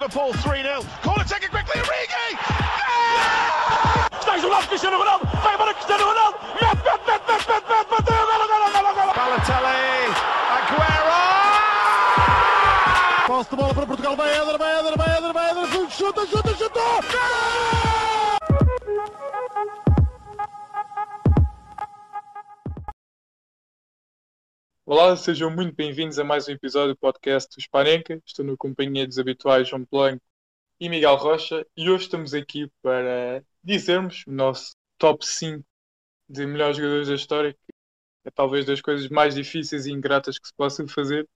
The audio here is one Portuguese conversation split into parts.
Liverpool 3-0. Corner taken quickly, Origi! Está isolado Cristiano Ronaldo, Sejam muito bem-vindos a mais um episódio do podcast do Spanenka. Estou na companhia dos habituais João Blanco e Miguel Rocha e hoje estamos aqui para dizermos o nosso top 5 de melhores jogadores da história, que é talvez das coisas mais difíceis e ingratas que se possa fazer,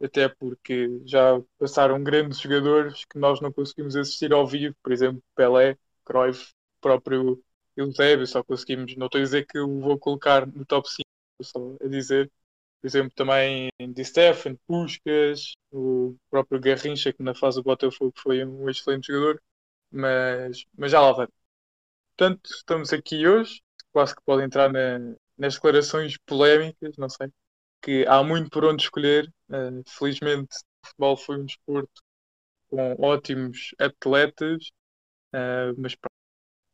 até porque já passaram grandes jogadores que nós não conseguimos assistir ao vivo, por exemplo, Pelé, Cruyff, próprio Eusébio, só conseguimos, não estou a dizer que o vou colocar no top 5, estou só a dizer por exemplo, também Di Stefan, Puskas, o próprio Garrincha, que na fase do Botafogo foi um excelente jogador, mas, mas já lá vai. Portanto, estamos aqui hoje, quase que pode entrar na, nas declarações polémicas, não sei, que há muito por onde escolher. Uh, felizmente, o futebol foi um desporto com ótimos atletas, uh, mas pronto.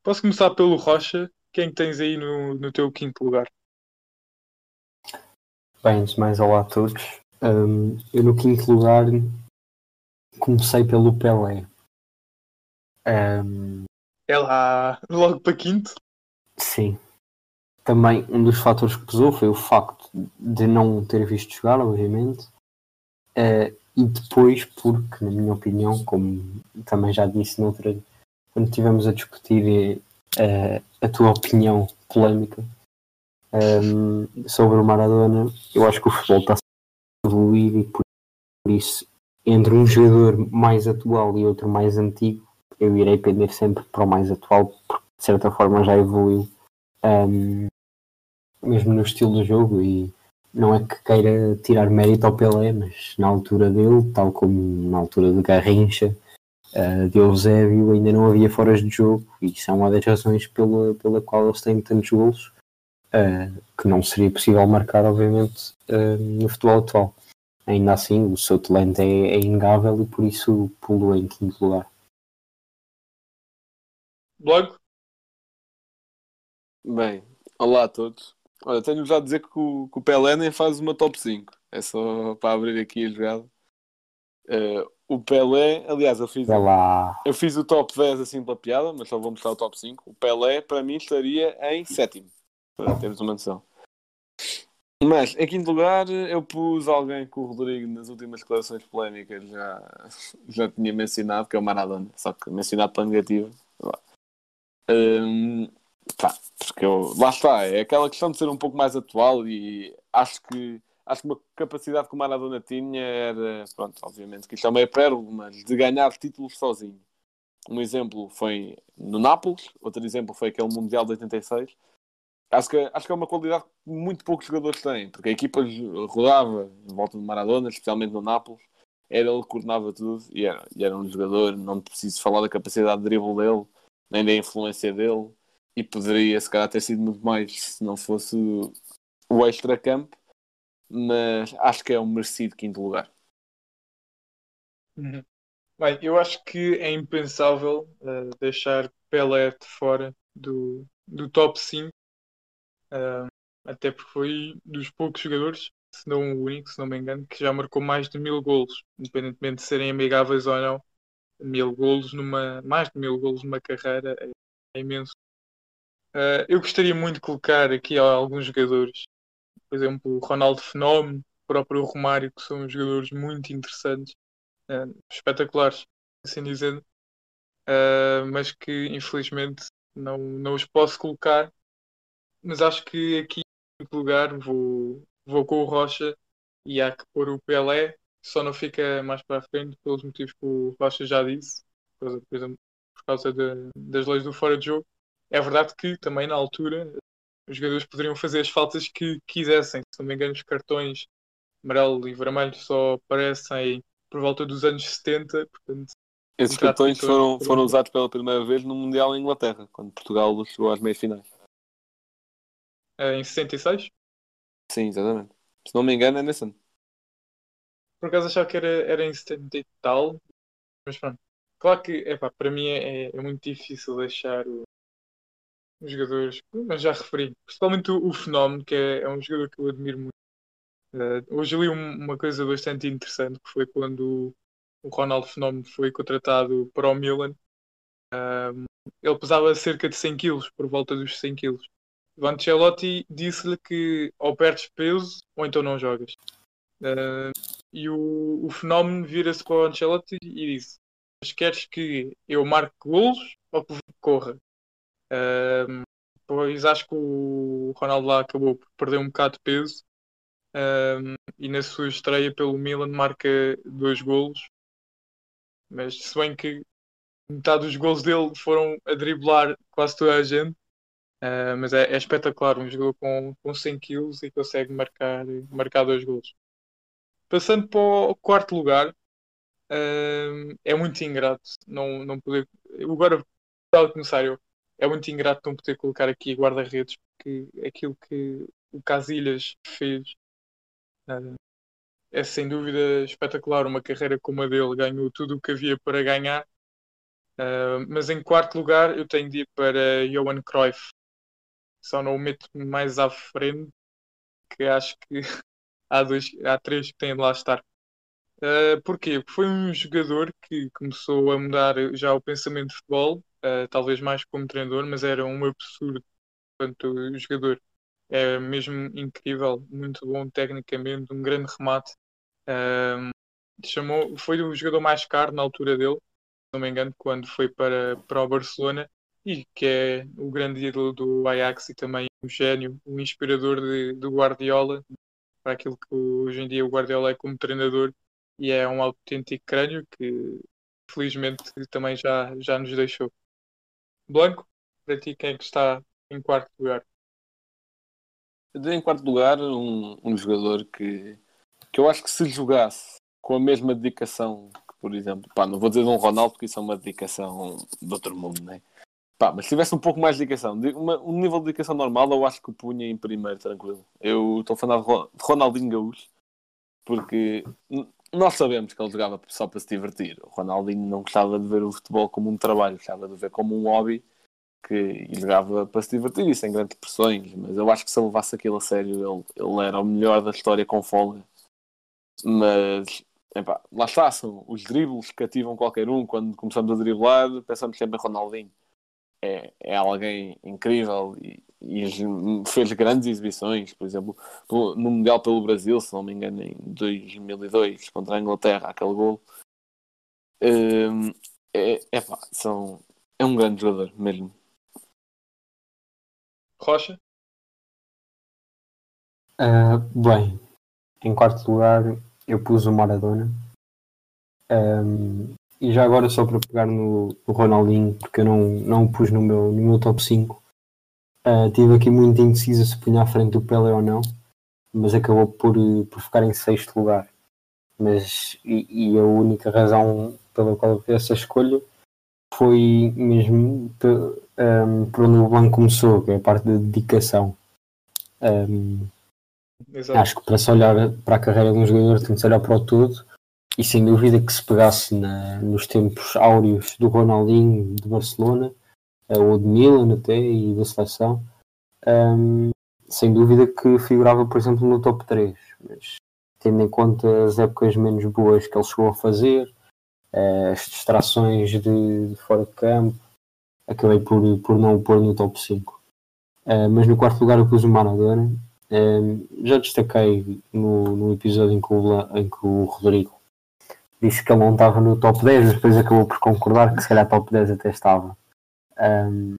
Posso começar pelo Rocha. Quem tens aí no, no teu quinto lugar? Bem, antes de mais, olá a todos. Um, eu no quinto lugar comecei pelo Pelé. Um, É lá, logo para quinto. sim. Também um dos fatores que pesou foi o facto de não ter visto jogar, obviamente. Uh, e depois, porque, na minha opinião, como também já disse noutra, quando estivemos a discutir uh, a tua opinião polémica, um, sobre o Maradona, eu acho que o futebol está a evoluir e por isso, entre um jogador mais atual e outro mais antigo, eu irei pender sempre para o mais atual, porque de certa forma já evoluiu, um, mesmo no estilo do jogo. E não é que queira tirar mérito ao Pelé, mas na altura dele, tal como na altura de Garrincha, uh, de Eusébio, ainda não havia foras de jogo, e isso é uma das razões pela, pela qual eles têm tantos golos uh, que não seria possível marcar, obviamente, uh, no futebol atual. Ainda assim, o seu talento é, é inegável e por isso pulo em quinto lugar. Blog? Bem, olá a todos. Olha, tenho já a dizer que o, que o Pelé nem faz uma top 5. É só para abrir aqui a jogada. Uh, o Pelé, aliás, eu fiz, eu fiz o top 10 assim pela piada, mas só vou mostrar o top 5. O Pelé, para mim, estaria em sétimo, para termos uma noção. Mas, em quinto lugar, eu pus alguém que o Rodrigo, nas últimas declarações polémicas, já, já tinha mencionado, que é o Maradona. Só que mencionado pela negativa. Um, pá, porque eu, lá está, é aquela questão de ser um pouco mais atual e acho que acho que uma capacidade que o Maradona tinha era, pronto, obviamente que isto é uma pérola, mas de ganhar títulos sozinho. Um exemplo foi no Nápoles, outro exemplo foi aquele Mundial de 86. Acho que, acho que é uma qualidade que muito poucos jogadores têm, porque a equipa rodava em volta do Maradona, especialmente no Nápoles. Era ele que coordenava tudo e era, e era um jogador, não preciso falar da capacidade de dribble dele, nem da influência dele, e poderia se calhar ter sido muito mais se não fosse o extra-campo, mas acho que é um merecido quinto lugar. Uhum. Bem, eu acho que é impensável uh, deixar Pelé de fora do, do top 5, uh, até porque foi dos poucos jogadores, se não o único, se não me engano, que já marcou mais de mil golos, independentemente de serem amigáveis ou não. Mil golos numa, mais de mil golos numa carreira é, é imenso. Uh, eu gostaria muito de colocar aqui alguns jogadores, por exemplo, o Ronaldo Fenómeno, o próprio Romário, que são jogadores muito interessantes, uh, espetaculares, assim dizendo, uh, mas que infelizmente não, não os posso colocar. Mas acho que aqui em lugar vou, vou com o Rocha e há que pôr o Pelé, só não fica mais para a frente pelos motivos que o Rocha já disse, por exemplo, por causa de, das leis do fora de jogo. É verdade que também na altura os jogadores poderiam fazer as faltas que quisessem. Se não me engano, os cartões amarelo e vermelho só aparecem por volta dos anos 70. Portanto, Esses cartões foram, foram usados pela primeira vez no Mundial em Inglaterra, quando Portugal chegou às meias finais. Em 66? Sim, exatamente. Se não me engano, é nesse ano. por acaso achava que era, era em 70 e tal, mas pronto. Claro que, epá, para mim é, é muito difícil deixar o- os jogadores, mas já referi, principalmente o, o Fenómeno, que é, é um jogador que eu admiro muito. Eh, hoje li um- uma coisa bastante interessante, que foi quando o Ronaldo Fenómeno foi contratado para o Milan. Ahm, ele pesava cerca de 100 quilos, por volta dos 100 quilos. O Ancelotti disse-lhe que ou perdes peso ou então não jogas. Ah, e o, o fenómeno vira-se para o Ancelotti e disse: Mas queres que eu marque golos ou que corra? Ah, pois acho que o Ronaldo lá acabou por perder um bocado de peso ah, e na sua estreia pelo Milan marca dois golos. Mas se bem que metade dos golos dele foram a driblar quase toda a gente. Uh, mas é, é espetacular, um jogador com, com 100 kg e consegue marcar, marcar dois gols. Passando para o quarto lugar, uh, é muito ingrato não, não poder. Agora, começar, eu, é muito ingrato não poder colocar aqui guarda-redes, porque aquilo que o Casilhas fez uh, é sem dúvida espetacular. Uma carreira como a dele, ganhou tudo o que havia para ganhar. Uh, mas em quarto lugar, eu tenho de ir para Johan Cruyff só não o meto mais à frente, que acho que há, dois, há três que têm de lá estar. Uh, porquê? Porque foi um jogador que começou a mudar já o pensamento de futebol, uh, talvez mais como treinador, mas era um absurdo. Portanto, o jogador é mesmo incrível, muito bom tecnicamente, um grande remate. Uh, chamou, foi o jogador mais caro na altura dele, se não me engano, quando foi para, para o Barcelona e que é o grande ídolo do Ajax e também um gênio, um inspirador de, do Guardiola, para aquilo que hoje em dia o Guardiola é como treinador e é um autêntico crânio que felizmente também já, já nos deixou. Blanco, para ti quem é que está em quarto lugar? Eu dei em quarto lugar um, um jogador que, que eu acho que se jogasse com a mesma dedicação que, por exemplo, pá, não vou dizer de um Ronaldo porque isso é uma dedicação de outro mundo, né? Pá, mas se tivesse um pouco mais de dedicação, uma, um nível de dedicação normal, eu acho que o punha em primeiro, tranquilo. Eu estou falar de Ronaldinho Gaúcho, porque nós sabemos que ele jogava só para se divertir. O Ronaldinho não gostava de ver o futebol como um trabalho, gostava de ver como um hobby que e jogava para se divertir e sem grandes pressões. Mas eu acho que se ele levasse aquilo a sério, ele, ele era o melhor da história com folga. Mas epá, lá está, são os dribles que cativam qualquer um. Quando começamos a driblar, pensamos sempre em Ronaldinho é, é alguém incrível e, e, fez grandes exibições, por exemplo, no Mundial pelo Brasil, se não me engano, em 2002, contra a Inglaterra, aquele gol. Um, é, é, pá, são, é um grande jogador mesmo. Rocha? Uh, bem, em quarto lugar eu pus o Maradona. Um, e já agora só para pegar no, no, Ronaldinho, porque eu não, não o pus no meu, no meu top 5, uh, tive aqui muito indeciso se punha à frente do Pelé ou não, mas acabou por, por ficar em sexto lugar. Mas, e, e a única razão pela qual eu fiz essa escolha foi mesmo um, por onde o banco começou, que é a parte da dedicação. Um, acho que para se olhar para a carreira de um jogador tem que se olhar para o todo e sem dúvida que se pegasse na, nos tempos áureos do Ronaldinho de Barcelona, ou de Milan até, e da seleção, um, sem dúvida que figurava, por exemplo, no top 3. Mas tendo em conta as épocas menos boas que ele chegou a fazer, as distrações de, de fora de campo, acabei por, por não o pôr no top 5. Uh, mas no quarto lugar eu pus o Maradona. Um, já destaquei no, no episódio em que, o, em que o Rodrigo disse que ele não estava no top 10, mas depois acabou por concordar que se calhar top 10 até estava. Um,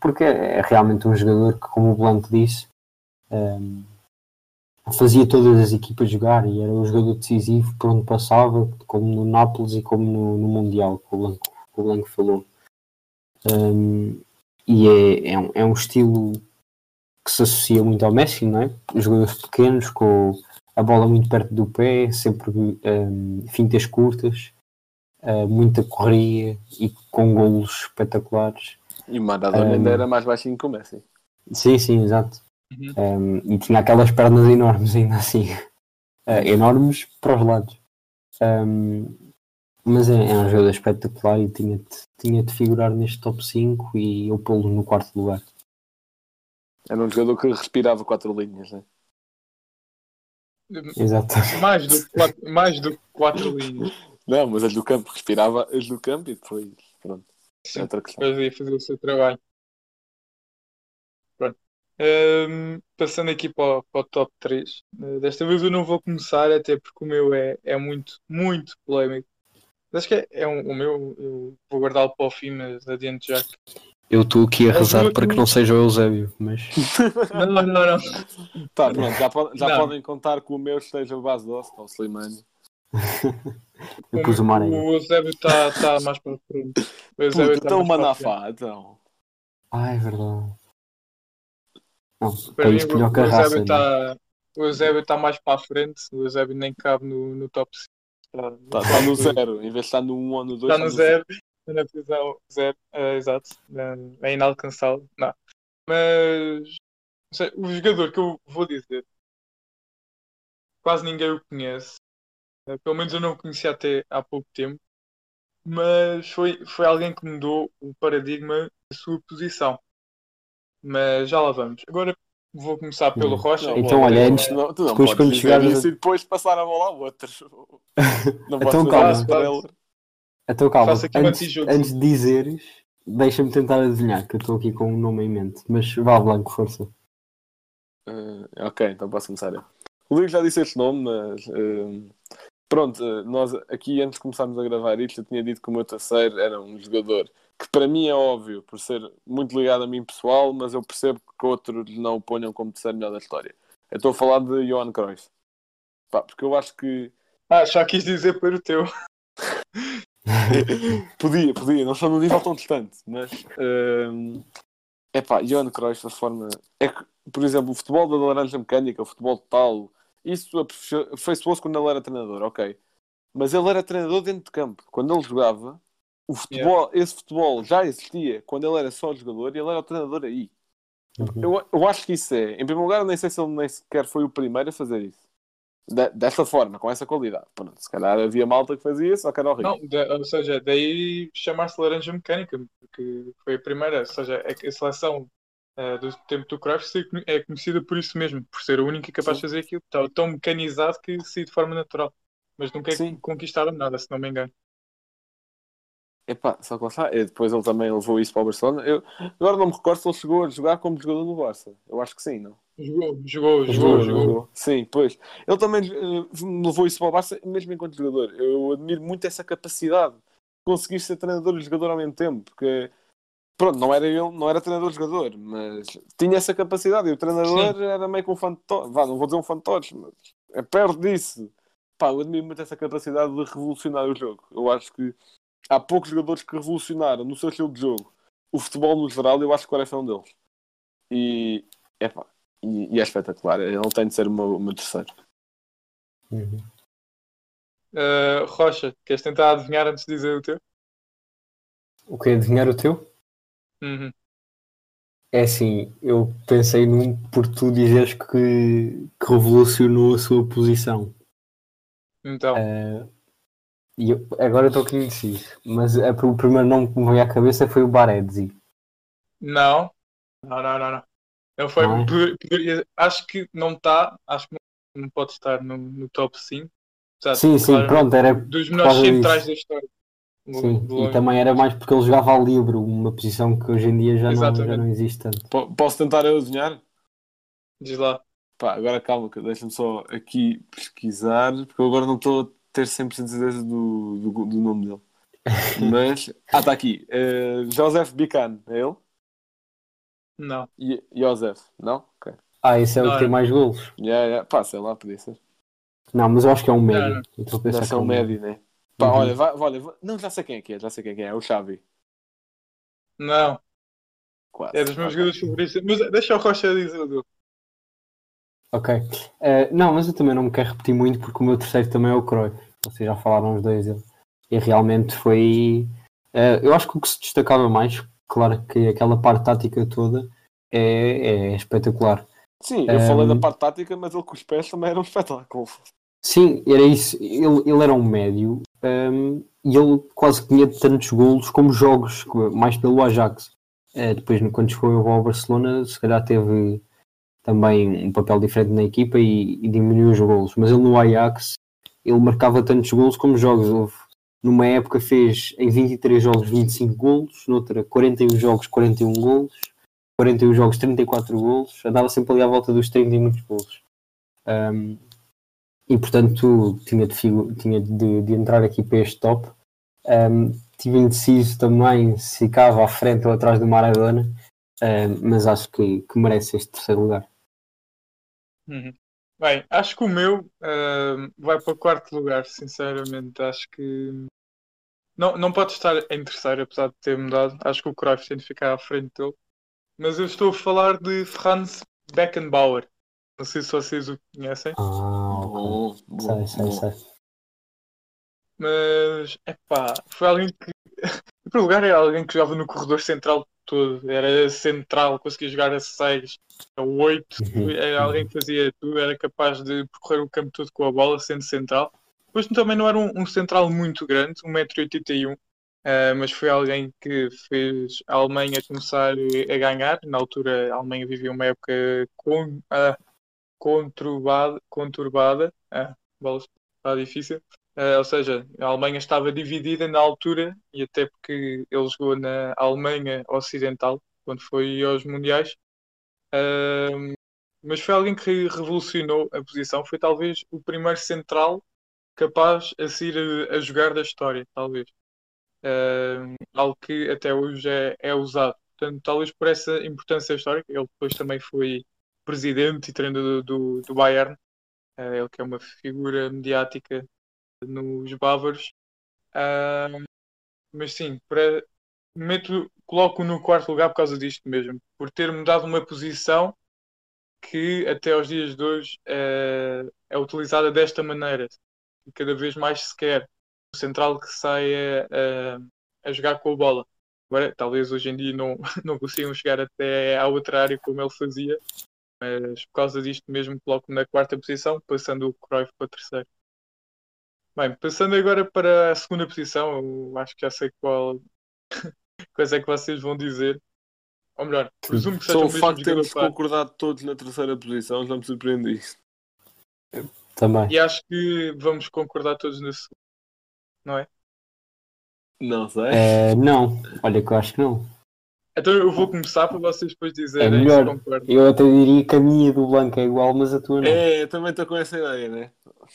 porque é realmente um jogador que, como o Blanco disse, um, fazia todas as equipas jogar e era um jogador decisivo por onde passava, como no Nápoles e como no, no Mundial, que o Blanco, que o Blanco falou. Um, e é, é, um, é um estilo que se associa muito ao Messi, não é? Jogadores pequenos com a bola muito perto do pé, sempre um, fintas curtas, uh, muita correria e com golos espetaculares. E o Maradona um, ainda era mais baixinho que o Messi. Sim, sim, exato. Uhum. Um, e tinha aquelas pernas enormes ainda assim. Uh, enormes para os lados. Ahm, mas é, é um jogador espetacular e tinha de, tinha de figurar neste top 5 e eu pô-lo no quarto lugar. Era um jogador que respirava quatro linhas, né? Exato. Mais do, que quatro, mais do que quatro linhas. Não, mas as do campo respirava as do campo e depois, pronto. Sim, outra questão. depois ia fazer o seu trabalho. Pronto. Hum, passando aqui para, o- para o top 3. Uh, desta vez eu não vou começar, até porque o meu é, é muito, muito polémico. Mas Acho que é, é um- o meu, eu vou guardá-lo para o fim, mas adiante já. que- Eu estou aqui a rezar para que não seja o Eusébio, mas Não, não, não. Tá, pronto, já, po- já Não. podem contar que o meu esteja base doce, ao Slimani. eu pus o Maranhão. O Eusébio está tá mais para a frente. O Eusébio Puta, tá então o. Manafá, então. Ah, é verdade. Não, Para mim, o que a o. Eusébio né? está o Eusébio tá mais para a frente. O Eusébio nem cabe no, no top 5. Está, Está tá no zero, em vez de estar no 1 ou no 2. Está no zero, está na prisão zero, é, exato, é, é inalcançável. Não. Mas não sei, o jogador que eu vou dizer, quase ninguém o conhece, Eh, pelo menos eu não o conhecia até há pouco tempo, mas foi, foi alguém que mudou o paradigma da sua posição. Mas já lá vamos. Agora vou começar pelo Hum. Rocha. Então, olha, antes- Não, tu não depois quando a- e depois passar a bola a outros. Não Então, podes fazer calma. Então calma, Faço aqui antes, antes de dizeres, deixa-me tentar adivinhar, que eu estou aqui com um nome em mente. Mas vá, Blanco, força. Eh, ok, então posso começar eu. O Luís já disse este nome, mas eh, pronto, eh, nós aqui antes de começarmos a gravar isto, eu tinha dito que o meu terceiro era um jogador que para mim é óbvio, por ser muito ligado a mim pessoal, mas eu percebo que outros não o ponham como terceiro melhor da história. Eu estou a falar de Johan Cruyff. Pá, porque eu acho que Ah, já quis dizer para o teu. podia, podia, não estou num nível tão distante, mas é pá, Johan Cruyff, a forma é que, por exemplo, o futebol da laranja mecânica, o futebol de tal, isso aperfeiçoou-se quando ele era treinador, ok. Mas ele era treinador dentro de campo. Quando ele jogava, o futebol, esse futebol já existia quando ele era só jogador e ele era o treinador aí. Uhum. Eu, eu acho que isso é, em primeiro lugar, eu nem sei se ele nem sequer foi o primeiro a fazer isso. De- desta forma, com essa qualidade. Pronto, se calhar havia malta que fazia, só que era horrível. Não, da- ou seja, daí chamar-se Laranja Mecânica, porque foi a primeira. Ou seja, é que a seleção eh, do tempo do Cruyff é conhecida por isso mesmo, por ser a única capaz de fazer aquilo. Estava tão mecanizado que saiu de forma natural. Mas nunca Sim. conquistaram nada, se não me engano. Epá, só que lá está. Depois ele também levou isso para o Barcelona. Eu, agora não me recordo se ele chegou a jogar como jogador no Barça. Eu acho que sim, não? Jogou, jogou, Jogou, jogou. Sim, pois. Ele também eh, levou isso para o Barça, mesmo enquanto jogador. Eu admiro muito essa capacidade de conseguir ser treinador e jogador ao mesmo tempo. Porque, pronto, não era ele, não era treinador-jogador, mas tinha essa capacidade. E o treinador era meio que um fantoche. Vá, não vou dizer um fantoche, mas é perto disso. Pá, eu admiro muito essa capacidade de revolucionar o jogo. Eu acho que há poucos jogadores que revolucionaram no seu estilo de jogo o futebol no geral. Eu acho que o Quaresma é um deles. E, epá, e, e é espetacular. Ele tem de ser o meu, o meu terceiro. Uhum. Eh, Rocha, queres tentar adivinhar antes de dizer o teu? O que é adivinhar o teu? Uhum. É assim, eu pensei num por tu dizeres que, que revolucionou a sua posição. Então, Eh, e eu- agora estou aqui indeciso, mas é, o primeiro nome que me veio à cabeça foi o Baresi. não. Não, não, não, não. Ele foi. Não é? acho que não está. Acho que não, pode estar no, no top 5. Apesar de, Sim, sim, pronto, era Dos melhores centrais da história. Sim, e também era mais porque ele jogava ao livre, uma posição que hoje em dia já, não, já não existe tanto. Po- Posso tentar eu adivinhar? Diz lá. Pá, agora calma, que deixa-me só aqui pesquisar, porque eu agora não estou a ter 100% de certeza do, do, do nome dele. Mas, ah, está aqui. Eh, Joseph Bican, é ele? Não. E, Joseph, não? Ok. Ah, esse é o Não, que tem mais golos. Yeah, yeah. Pá, sei lá, podia ser. Não, mas eu acho que é um Não, médio. não. Eu estou a pensar Deve que ser é um médio, né? Pá, Uhum. olha, vai, olha, não, já sei quem é que é, já sei quem é que é, é o Xavi. Não. Quase. É dos meus jogadores favoritos. Mas deixa o Rocha dizer o. Ok. Eh, não, mas eu também não me quero repetir muito porque o meu terceiro também é o Cruyff. Vocês já falaram os dois dele. E realmente foi. eh, eu acho que o que se destacava mais, claro que aquela parte tática toda é, é espetacular. Sim, eu Ehm, falei da parte tática, mas ele com os pés também era um espetáculo. Sim, era isso. Ele, ele era um médio hum, e ele quase que tinha tantos golos como jogos, mais pelo Ajax. Eh, depois, quando chegou ao Barcelona, se calhar teve também um papel diferente na equipa e, e diminuiu os golos. Mas ele no Ajax, ele marcava tantos golos como jogos. Houve, numa época fez em 23 jogos 25 golos, noutra 41 jogos 41 golos, 41 jogos 34 golos, andava sempre ali à volta dos 30 e muitos golos. Um, e portanto tinha, de, tinha de, de entrar aqui para este top. Um, tive indeciso também se ficava à frente ou atrás do Maradona, um, mas acho que, que merece este terceiro lugar. Uhum. Bem, acho que o meu ah, vai para o quarto lugar, sinceramente. Acho que não, não pode estar em terceiro, apesar de ter mudado. Acho que o Cruyff tem de ficar à frente dele. Mas eu estou a falar de Franz Beckenbauer. Não sei se vocês o conhecem. Ah, ok. Bom, bom, Sei, sei, sei. Mas, epá, foi alguém que. Em primeiro lugar, era alguém que jogava no corredor central todo. Era central, conseguia jogar a 6, a 8. Uhum, Era alguém que fazia tudo, era capaz de percorrer o campo todo com a bola, sendo central. Depois também não era um, um central muito grande, 1,81m. ah, mas foi alguém que fez a Alemanha começar a ganhar. Na altura, a Alemanha vivia uma época con, ah, conturbada. conturbada. Bolas, está difícil. Uh, ou seja, a Alemanha estava dividida na altura e até porque ele jogou na Alemanha Ocidental quando foi aos Mundiais. Uh, mas foi alguém que revolucionou a posição. Foi talvez o primeiro central capaz a sair a, a jogar da história, talvez. Uh, algo que até hoje é, é usado. Portanto, talvez por essa importância histórica. Ele depois também foi presidente e treinador do, do Bayern. ele que é uma figura mediática nos bávaros. Ah, mas sim, para, meto, coloco no quarto lugar por causa disto mesmo, por ter mudado uma posição que até aos dias de hoje é, é utilizada desta maneira. E cada vez mais se quer o central que saia a, a jogar com a bola. Agora, talvez hoje em dia não, não consigam chegar até à outra área como ele fazia, mas por causa disto mesmo coloco na quarta posição, passando o Cruyff para a terceira. Bem, passando agora para a segunda posição, eu acho que já sei qual coisa é que vocês vão dizer. Ou melhor, presumo que seja Só o facto de termos concordado todos na terceira posição já me surpreende. Também. E acho que vamos concordar todos segunda, não é? Não sei. Eh, não, olha que eu acho que não. Então eu vou começar para vocês depois É dizerem melhor. se concordam. Eu até diria que a minha do Blanco é igual, mas a tua não. É, eu também estou com essa ideia, né?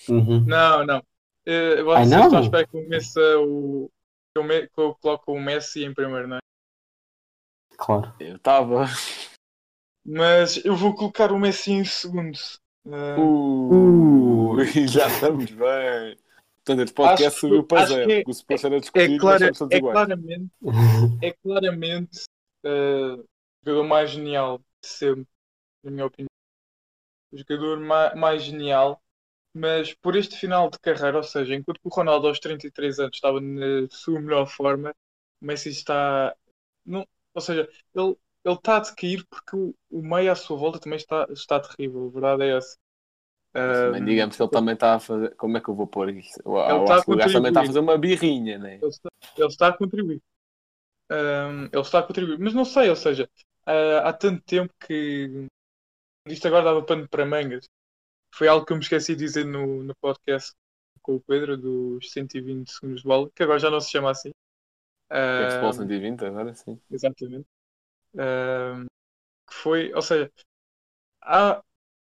Uhum. Não, não. Eh, Ai, vocês não? estão à espera que eu meça o. Que eu, me... que eu coloque o Messi em primeiro, não é? Claro. Eu estava. Mas eu vou colocar o Messi em segundo. Eh, Uh, já estamos bem. Portanto, este podcast Acho subiu para zero. é- o suposto era discutir é, clara, é iguais. claramente, é claramente eh, o jogador mais genial de sempre, na minha opinião. O jogador ma- mais genial, mas por este final de carreira, ou seja, enquanto que o Ronaldo aos 33 anos estava na sua melhor forma, o Messi está. Não, ou seja, ele, ele está a decair porque o, o meio à sua volta também está, está terrível, a verdade é essa. Mas digamos que ele também está a fazer. Como é que eu vou pôr isto? Eu, Ele está o gajo também está a fazer uma birrinha, né? ele está, ele está a contribuir. Ahm, ele está a contribuir. Mas não sei, ou seja, ah, há tanto tempo que isto agora dava pano para mangas. Foi algo que eu me esqueci de dizer no, no podcast com o Pedro dos 120 segundos de bola, que agora já não se chama assim. É futebol Ahm, 120 agora sim. Exatamente. Que foi, ou seja, há,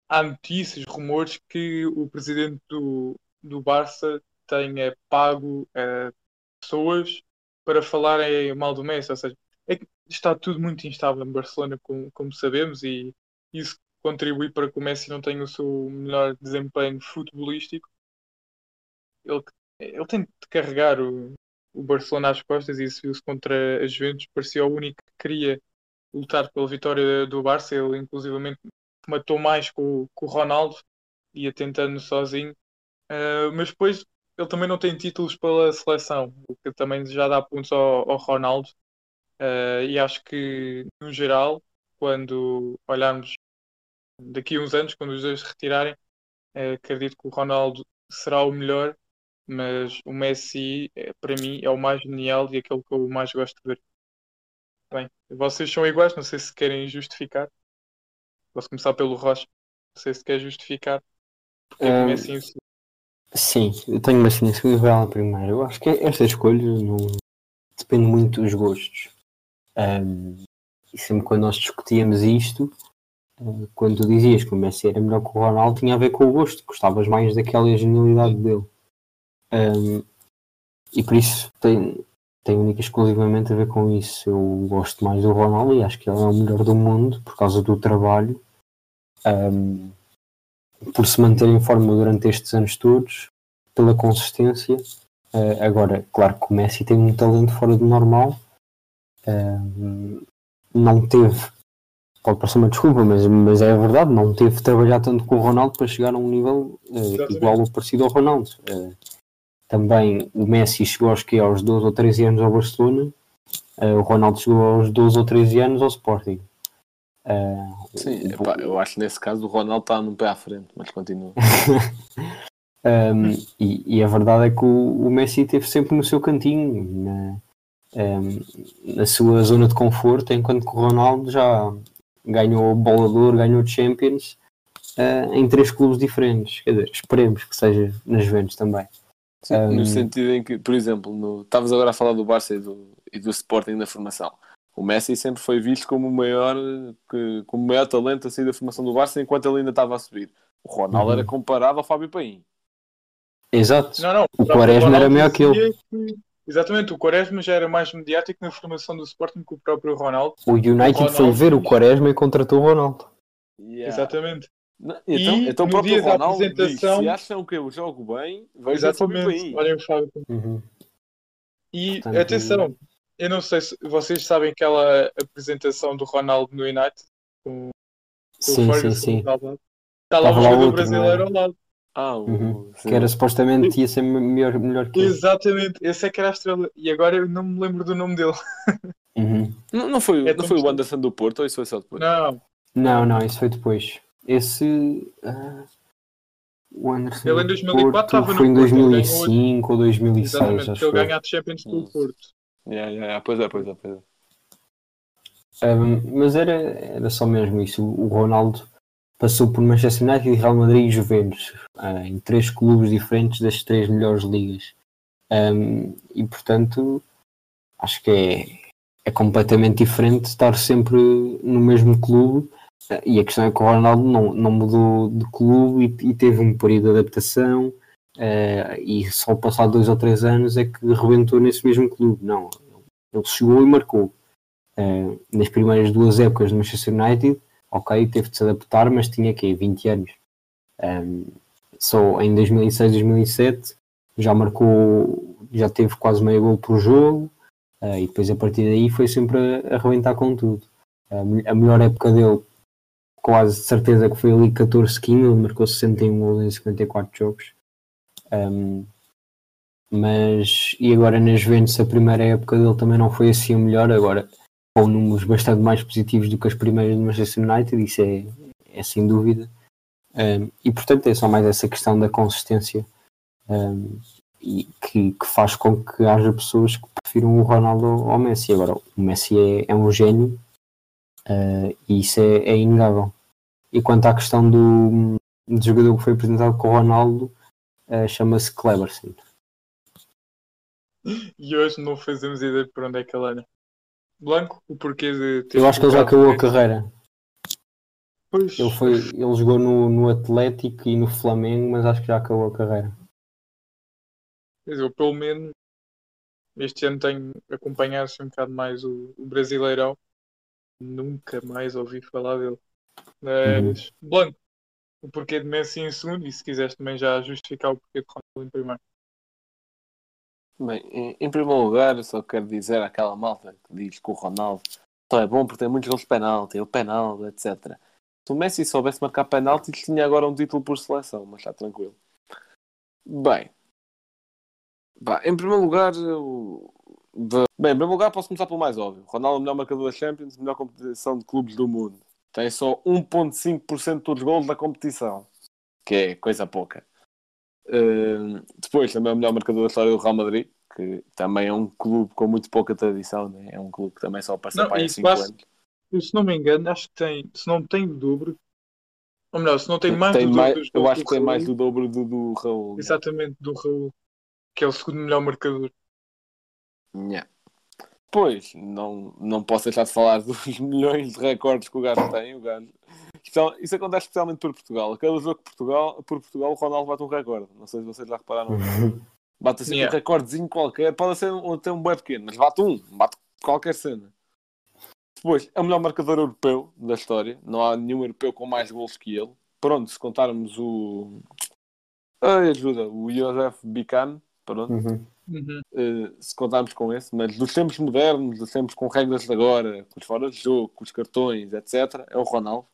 há notícias, rumores que o presidente do, do Barça tenha pago eh, pessoas para falarem mal do Messi. Ou seja, é que está tudo muito instável em Barcelona, como, como sabemos, e isso contribui para que o Messi não tenha o seu melhor desempenho futebolístico. Ele, ele tem de carregar o, o Barcelona às costas e isso viu-se contra a Juventus. Parecia o único que queria lutar pela vitória do Barça. Ele, inclusivamente, matou mais com, com o Ronaldo, ia tentando sozinho. Ah, mas depois ele também não tem títulos pela seleção, o que também já dá pontos ao, ao Ronaldo. Ah, e acho que, no geral, quando olharmos daqui a uns anos, quando os dois se retirarem, eh, acredito que o Ronaldo será o melhor, mas o Messi, é, para mim, é o mais genial e aquele que eu mais gosto de ver. Bem, vocês são iguais, não sei se querem justificar. Posso começar pelo Rocha. Não sei se quer justificar. Porque é em segundo. Sim, eu tenho uma assim, e ela primeiro. Eu acho que esta escolha não depende muito dos gostos. Ahm, e sempre quando nós discutíamos isto, ah, quando tu dizias que o Messi era melhor que o Ronaldo, tinha a ver com o gosto, gostavas mais daquela genialidade dele. Ahm, e por isso tem, tem única e exclusivamente a ver com isso. Eu gosto mais do Ronaldo e acho que ele é o melhor do mundo por causa do trabalho. Ahm, por se manter em forma durante estes anos todos, pela consistência. Eh, agora, claro que o Messi tem um talento fora do normal. Não teve, pode parecer uma desculpa, mas, mas é a verdade, não teve de trabalhar tanto com o Ronaldo para chegar a um nível Exatamente. igual ou parecido ao Ronaldo. Também o Messi chegou aos, que, aos 12 ou 13 anos ao Barcelona, eh, o Ronaldo chegou aos 12 ou 13 anos ao Sporting. Eh, Sim, o- epá, eu acho que nesse caso o Ronaldo está num pé à frente, mas continua. Um, e, e a verdade é que o, o Messi esteve sempre no seu cantinho, na, um, na sua zona de conforto, enquanto que o Ronaldo já ganhou bola de ouro, ganhou Champions uh, em três clubes diferentes. Quer dizer, esperemos que seja nas Juventus também. Sim, Um, No sentido em que, por exemplo, no- estavas agora a falar do Barça e do, e do Sporting na formação. O Messi sempre foi visto como o maior, que, como o maior talento a sair da formação do Barça enquanto ele ainda estava a subir. O Ronaldo Uhum. era comparado ao Fábio Paim. Exato. Não, não. O Quaresma era melhor que que- Exatamente, o Quaresma já era mais mediático na formação do Sporting que o próprio Ronaldo. O United Ronaldo- foi ver o Quaresma e contratou o Ronaldo. Yeah. Exatamente. Não, Então, E então o no próprio dia da Ronaldo diz, apresentação- se acham que eu jogo bem, vejam o Exatamente. Olhem o Fábio. Uhum. E Portanto, atenção, eu não sei se vocês sabem aquela apresentação do Ronaldo no United com, com Sim, o sim, Ferguson sim. Está lá um lá jogador outro, brasileiro ao lado. Ah, o, Uhum. Que era supostamente ia ser melhor, melhor que ele. Exatamente, esse é que era a estrela. E agora eu não me lembro do nome dele. Uhum. Não, não foi, É não foi o Anderson do Porto ou isso foi só depois? Não, Não, não, isso foi depois. Esse. ah, o Anderson. Ele em do 2004 Porto estava no Foi em Porto, ele ganhou 2005 ou 2006, exatamente, acho que ele que ganha a Champions com o Porto. Yeah, yeah, yeah. Pois é, pois é, pois é. Um, mas era, era só mesmo isso. O Ronaldo passou por Manchester United, Real Madrid e Juventus, ah, em três clubes diferentes das três melhores ligas. Um, e portanto, acho que é, é completamente diferente estar sempre no mesmo clube. E a questão é que o Ronaldo não, não mudou de clube e, e teve um período de adaptação. ah, e só passado dois ou três anos é que rebentou nesse mesmo clube. Não, ele chegou e marcou. Uh, nas primeiras duas épocas do Manchester United, ok, teve de se adaptar, mas tinha que 20 anos. Um, só em 2006, 2007 já marcou, já teve quase meio gol por jogo, uh, e depois a partir daí foi sempre a, a arrebentar com tudo. A melhor época dele, quase certeza que foi ali 14, 15, ele marcou 61 gols em 54 jogos. Um, mas e agora nas Juventus a primeira época dele também não foi assim o melhor agora com números bastante mais positivos do que as primeiras do Manchester United, isso é, é sem dúvida. Um, e portanto é só mais essa questão da consistência um, e que, que faz com que haja pessoas que prefiram o Ronaldo ao Messi. Agora, o Messi é, é um gênio uh, e isso é, é inegável. E quanto à questão do, do jogador que foi apresentado com o Ronaldo, uh, chama-se Cleberson. E hoje não fazemos ideia por onde é que ele anda. Blanco, o porquê de ter. Eu acho que ele já acabou a carreira. Pois, Ele, foi, ele jogou no, no Atlético e no Flamengo, mas acho que já acabou a carreira. Eu, pelo menos, este ano tenho acompanhado assim, um bocado mais o, o Brasileirão. Nunca mais ouvi falar dele. Mas, Blanco, o porquê de Messi em segundo e se quiseres também já justificar o porquê de Ronaldo em primeiro. Bem, em, em primeiro lugar, eu só quero dizer àquela malta que diz que o Ronaldo só é bom porque tem muitos gols de penalti, o penalti, etc. Se o Messi soubesse marcar penalti, tinha agora um título por seleção, mas está tranquilo. Bem, Bah, em primeiro lugar, eu... bem, em primeiro lugar posso começar pelo mais óbvio. Ronaldo é o melhor marcador da Champions, melhor competição de clubes do mundo. Tem só 1.5% de todos os gols da competição, que é coisa pouca. Uh, depois, também é o melhor marcador da história do Real Madrid, que também é um clube com muito pouca tradição, né? é um clube que também só Não, para aí há e 5 quase- anos. Se não me engano, acho que tem, se não tem o dobro, ou melhor, se não tem mais Tem do mais- dobro dos eu acho que tem Raul, mais do dobro do, do Raul. né? exatamente do Raul, que é o segundo melhor marcador. Yeah. Pois, não, não posso deixar de falar dos milhões de recordes que o gajo tem. O gajo. Isto, é- isso acontece especialmente por Portugal. Cada jogo que Portugal, por Portugal, o Ronaldo bate um recorde. Não sei se vocês já repararam. Bate assim Yeah. um recordezinho qualquer. Pode ser um, até um bem pequeno, mas bate um. Bate qualquer cena. Depois, é o melhor marcador europeu da história. Não há nenhum europeu com mais gols que ele. Pronto, se contarmos o. Ai, ajuda, o Josef Bican. Pronto. Uhum. Uhum. Uh, se contarmos com esse, mas dos tempos modernos, dos tempos com regras de agora, com os fora de jogo, com os cartões, etc., é o Ronaldo.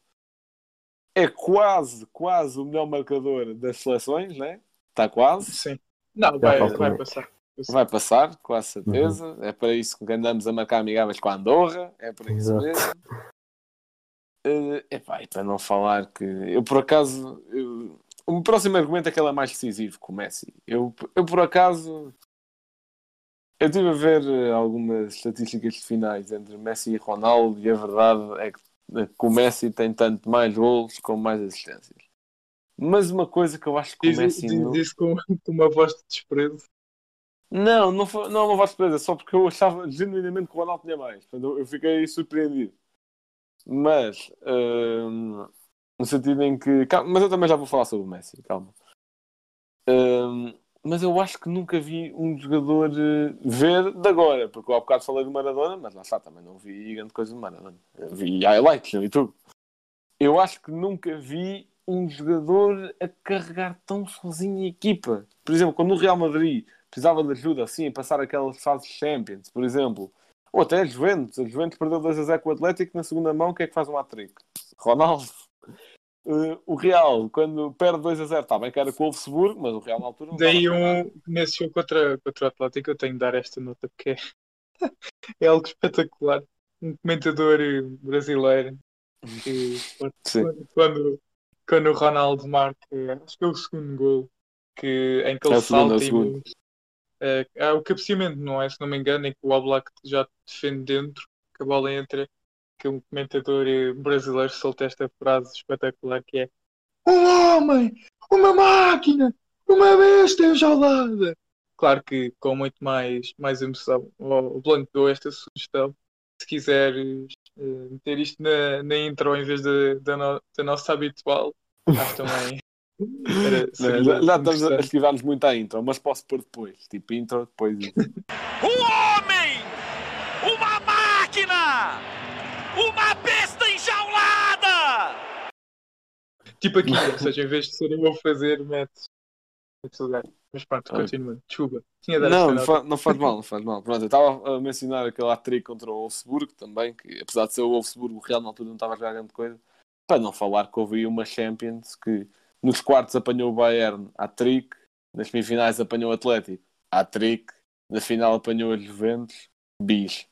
É quase, quase o melhor marcador das seleções, né? Está quase. Sim. Não, vai, vai passar. Vai passar, quase certeza. É para isso que andamos a marcar amigáveis com a Andorra. É para isso Exato. mesmo. Uh, epá, e para não falar que eu por acaso eu- o meu próximo argumento é que ele é mais decisivo que o Messi. Eu, eu por acaso eu estive a ver eh, algumas estatísticas de finais entre Messi e Ronaldo e a verdade é que, é que o Messi tem tanto mais gols como mais assistências. Mas uma coisa que eu acho que o Diz, Messi diz não... isso com, com uma voz de desprezo. Não, não, foi, não é uma voz surpresa, só porque eu achava genuinamente que o Ronaldo tinha mais. Portanto, eu- eu fiquei surpreendido. Mas, hum, no sentido em que. calma, mas eu também já vou falar sobre o Messi, calma. Hum, mas eu acho que nunca vi um jogador eh, ver de agora, porque eu há bocado falei do Maradona, mas lá está, também não vi grande coisa do Maradona. Eu vi highlights no YouTube. Eu acho que nunca vi um jogador a carregar tão sozinho a equipa. Por exemplo, quando o Real Madrid precisava de ajuda assim, a passar aquelas fases Champions, por exemplo, ou até a Juventus. A Juventus perdeu 2 a 0 com o Atlético, na segunda mão, quem é que faz um hat-trick? Ronaldo. Eh, o Real, quando perde 2 a 0, está bem que era com o Wolfsburg, mas o Real na altura não Daí um, nesse jogo contra, contra o Atlético eu tenho de dar esta nota porque é, é algo espetacular. Um comentador eh, brasileiro que Sim. quando, quando o Ronaldo marca, acho que é o segundo gol, que, em que É ele o é o salta e segundo. eh, há o cabeceamento, não é? Se não me engano, em que o Oblak já defende dentro, que a bola entra, que um comentador eh, brasileiro solta esta frase espetacular que é Um homem! Uma máquina! Uma besta enjaulada! Claro que com muito mais, mais emoção. O Blanco deu esta sugestão. Se quiseres eh, meter isto na, na intro em vez da, da, no- da nossa habitual, acho também. era- já, já estamos a esquivar-nos muito à intro, mas posso pôr depois. Tipo intro, depois isso. Um homem! Uma máquina! Uma besta enjaulada! Tipo aqui, ou seja, em vez de ser eu a fazer, metes o lugar. Mas pronto, continua. Desculpa. Tinha Não, não, fa- não faz mal, não faz mal. Pronto, eu estava a mencionar aquele hat-trick contra o Wolfsburg também, que apesar de ser o Wolfsburg, o Real na altura não estava a jogar grande coisa. Para não falar que houve aí uma Champions que nos quartos apanhou o Bayern hat-trick, nas semifinais apanhou o Atlético hat-trick, na final apanhou a Juventus bis.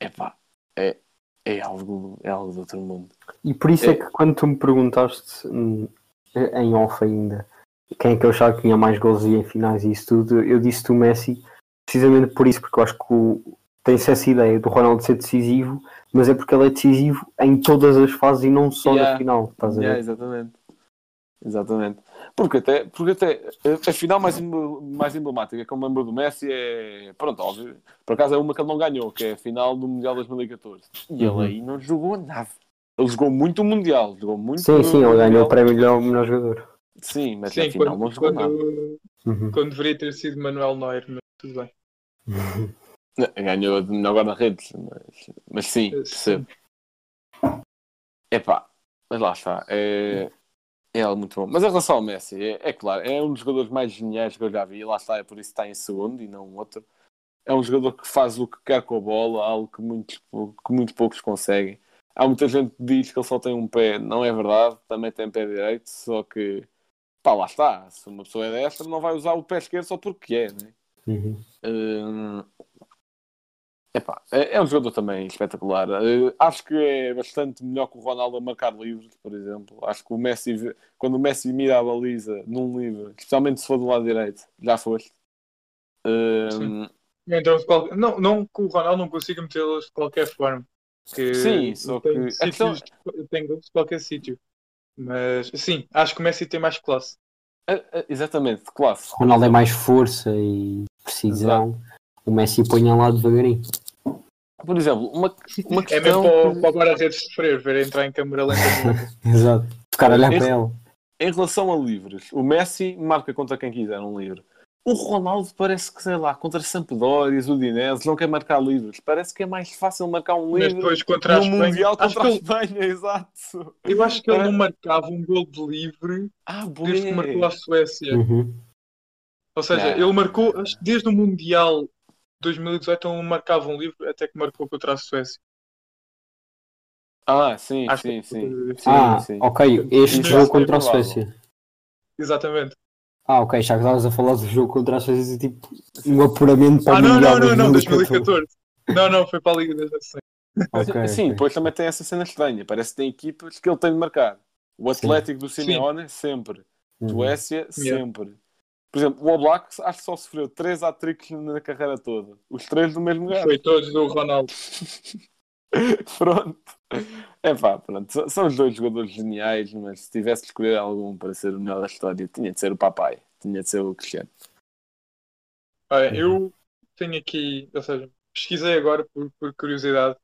Epá, é, é, algo, é algo de outro mundo. E por isso é É. que quando tu me perguntaste hum, em off ainda quem é que eu achava que tinha mais gols e em finais e isso tudo, eu disse o Messi precisamente por isso, porque eu acho que tem-se essa ideia do Ronaldo ser decisivo, mas é porque ele é decisivo em todas as fases e não só Yeah. na final. Estás a Yeah, ver? exatamente. Exatamente. Porque até, porque até a- a final mais, mais emblemática que eu me lembro do Messi é. Pronto, óbvio. Por acaso é uma que ele não ganhou, que é a final do Mundial 2014. E Uhum. ele aí não jogou nada. Ele jogou muito o Mundial. Jogou muito Sim, sim, ele ganhou o prémio de melhor, melhor jogador. Sim, mas Sim, na final quando, não jogou nada. quando, Uhum. quando deveria ter sido Manuel Neuer, mas tudo bem. Ganhou de melhor guarda-redes. Mas, mas sim, percebo. Epá, mas lá está. É, é algo muito bom. Mas em relação ao Messi, é, é claro, é um dos jogadores mais geniais que eu já vi. E lá está, é por isso que está em segundo e não outro. É um jogador que faz o que quer com a bola, algo que muitos, que muito poucos conseguem. Há muita gente que diz que ele só tem um pé, não é verdade, também tem pé direito, só que pá, lá está. Se uma pessoa é destra, não vai usar o pé esquerdo só porque é, né? Uhum. Hum, Epá, é, é um jogador também espetacular. Eh, acho que é bastante melhor que o Ronaldo a marcar livros, por exemplo. Acho que o Messi, vê- quando o Messi mira a baliza num livro, especialmente se for do lado direito, já foste. Ehm, Então, de qual- não, não que o Ronaldo não consiga metê-los de qualquer forma. Que Sim, só tem que- tem gols de qualquer sítio. Mas sim, acho que o Messi tem mais classe. eh, eh, exatamente, de classe. O Ronaldo é mais força e precisão. O Messi põe lá devagarinho. Por exemplo, uma, uma É questão. mesmo para, para o guarda-redes sofrer, ver entrar em câmera lenta. Exato. Ficar a olhar para ela. Em relação a livros, o Messi marca contra quem quiser um livro. O Ronaldo parece que, sei lá, contra Sampdoria, Udinese, não quer marcar livros. Parece que é mais fácil marcar um livro depois contra a no Espanha. Mundial acho contra a que ele- Espanha, exato. eu acho que ele não marcava um gol de livre Ah, desde que marcou a Suécia. Uhum. Ou seja, Não. ele marcou, acho que desde o Mundial 2018 ele não marcava um livre até que marcou contra a Suécia. Ah, sim, Acho sim, que- sim. sim. Sim, ah, sim. ok. Este Isso jogo é contra a. Suécia. Exatamente. Ah, ok. Já que estavas a falar do jogo contra a Suécia, tipo, um apuramento para Ah, o não, Mundial não, não, não, 2014. 2014. Não, não, foi para a Liga das Nações. Ok, Sim, ok. depois também tem essa cena estranha. Parece que tem equipas que ele tem de marcar. O Sim. Atlético do Simeone, sempre. Uhum. Suécia, sempre. Por exemplo, o Oblak acho que só sofreu 3 hat-tricks na carreira toda. Os três do mesmo gajo. Foi todos do Ronaldo. pronto. É pá, pronto. São os dois jogadores geniais, mas se tivesse de escolher algum para ser o melhor da história, tinha de ser o papai. Tinha de ser o Cristiano. Olha, eu tenho aqui, ou seja, pesquisei agora por, por curiosidade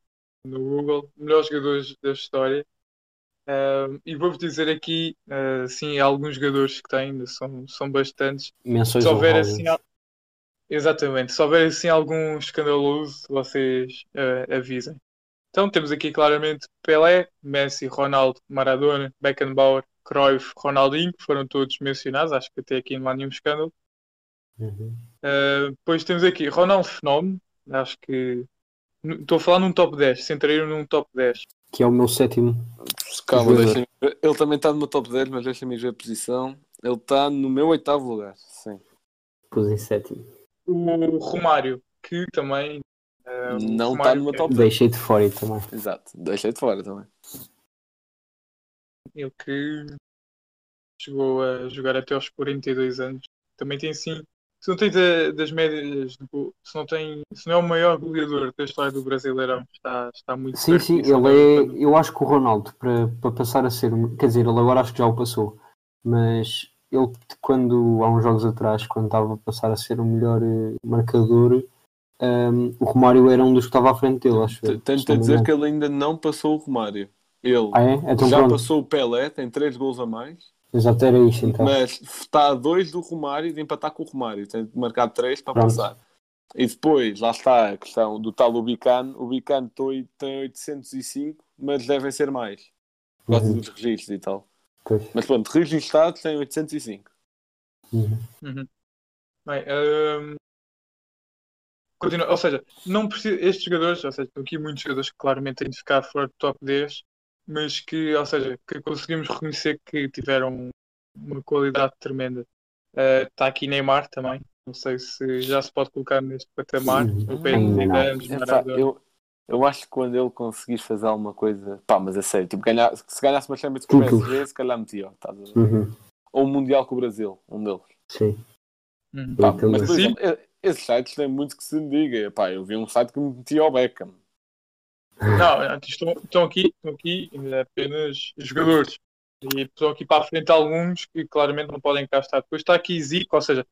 no Google, melhores jogadores da história. Ahm, e vou-vos dizer aqui, ah, sim, alguns jogadores que têm, são, são bastantes. Menções Se houver assim, al- exatamente, se houver assim algum escandaloso, vocês ah, avisem. Então temos aqui claramente Pelé, Messi, Ronaldo, Maradona, Beckenbauer, Cruyff, Ronaldinho, que foram todos mencionados, acho que até aqui não há nenhum escândalo. Uhum. Uh, depois temos aqui Ronaldo Fenómeno, acho que estou a falar num top 10, se entraram num top 10. Que é o meu sétimo. Calma, deixa Ele também está no meu top 10, mas deixa-me ver a posição. Ele está no meu oitavo lugar. Sim. Pus em sétimo. O Romário, que também uh, Não está no meu é top 10. Deixei de fora também. Exato. Deixei de fora também. Ele que chegou a jogar até aos 42 anos. Também tem sim. Se não tem da- das médias, de gol- se não tem, se não é o maior goleador da história do Brasileirão, está, está muito Sim, perto sim, ele é. Eu acho que o Ronaldo, para, para passar a ser. um- Quer dizer, ele agora acho que já o passou. Mas ele, quando, há uns jogos atrás, quando estava a passar a ser o melhor eh, marcador, ehm, o Romário era um dos que estava à frente dele, acho eu. Não a dizer que ele ainda não passou o Romário. Ele Ah, é? Então já pronto. passou o Pelé, tem 3 gols a mais, Exato, era isso então. mas está a 2 do Romário de empatar com o Romário. Tem de marcar 3 para Pronto. passar. E depois, lá está a questão do tal Ubicano. O Ubicano tem tem 805, mas devem ser mais. Por causa Uhum. dos registros e tal. Pois. Mas pronto, registados tem 805. Uhum. Uhum. Bem, hum, continua, ou seja, não precisa, estes jogadores, ou seja, estão aqui muitos jogadores que claramente têm de ficar fora do top 10, mas que, ou seja, que conseguimos reconhecer que tiveram uma qualidade tremenda. Uh, Está aqui Neymar também, não sei se já se pode colocar neste patamar, Uhum. o Pedro. Zidane, Maradona. eu, eu acho que quando ele conseguir fazer alguma coisa, pá, mas a sério, tipo, ganhar, se ganhasse uma Champions com o. PSG, se calhar metia, estás a ver? Uhum. ou um Mundial com o Brasil, um deles. Sim. Uhum. Pá, também. mas, por Sim. exemplo, esses sites têm muito que se me diga. Pá, eu vi um site que me metia ao Beckham. Não, estão, estão aqui, estão aqui apenas jogadores. E estão aqui para a frente alguns que claramente não podem cá estar. Depois está aqui Zico, ou seja,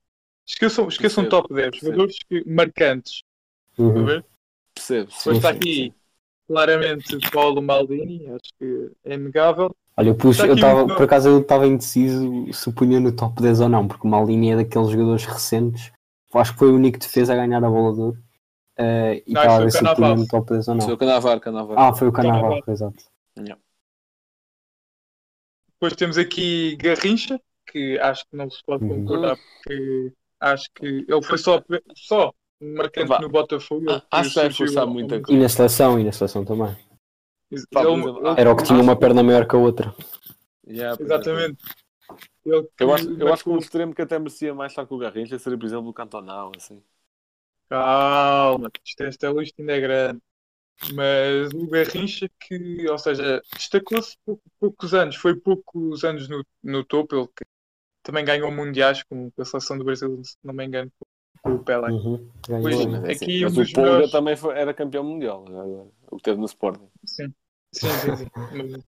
esqueçam, esqueçam Percebo, top 10. percebo. Jogadores que, marcantes. Uhum. ver? Percebes? Depois está sim, aqui claramente Paulo Maldini, acho que é inegável. Olha, eu pus, eu estava, um- por acaso eu estava indeciso se punha no top 10 ou não, porque o Maldini é daqueles jogadores recentes. Acho que foi o único defesa a ganhar a bola de ouro. Eh, e Não, estava a foi ver o se o 10 ou não. Canavar, Canavar. Ah, foi o Canaval, Cannavaro. exato. Depois temos aqui Garrincha, que acho que não se pode Uhum. concordar, porque acho que ele foi só, só marcante Vá. no Botafogo. ele Acho que vai forçar muita E na seleção, e na seleção também. Ele- Era o que tinha uma perna maior que a outra. Yeah, é. Exatamente. Ele Eu acho, eu acho que um extremo que até merecia mais estar com o Garrincha seria, por exemplo, o Cantonal, assim. Calma, isto, esta lista ainda é grande. Mas o Garrincha que, ou seja, destacou-se pou- poucos anos, foi poucos anos no, no topo, ele que também ganhou mundiais com a seleção do Brasil, se não me engano, com o Pelé. Uhum. Ganhou, Pois, né? Mas, é assim, Aqui mas o Polga melhores- também foi- era campeão mundial, agora, o que teve no Sporting. Sim, sim, sim. sim. Mas,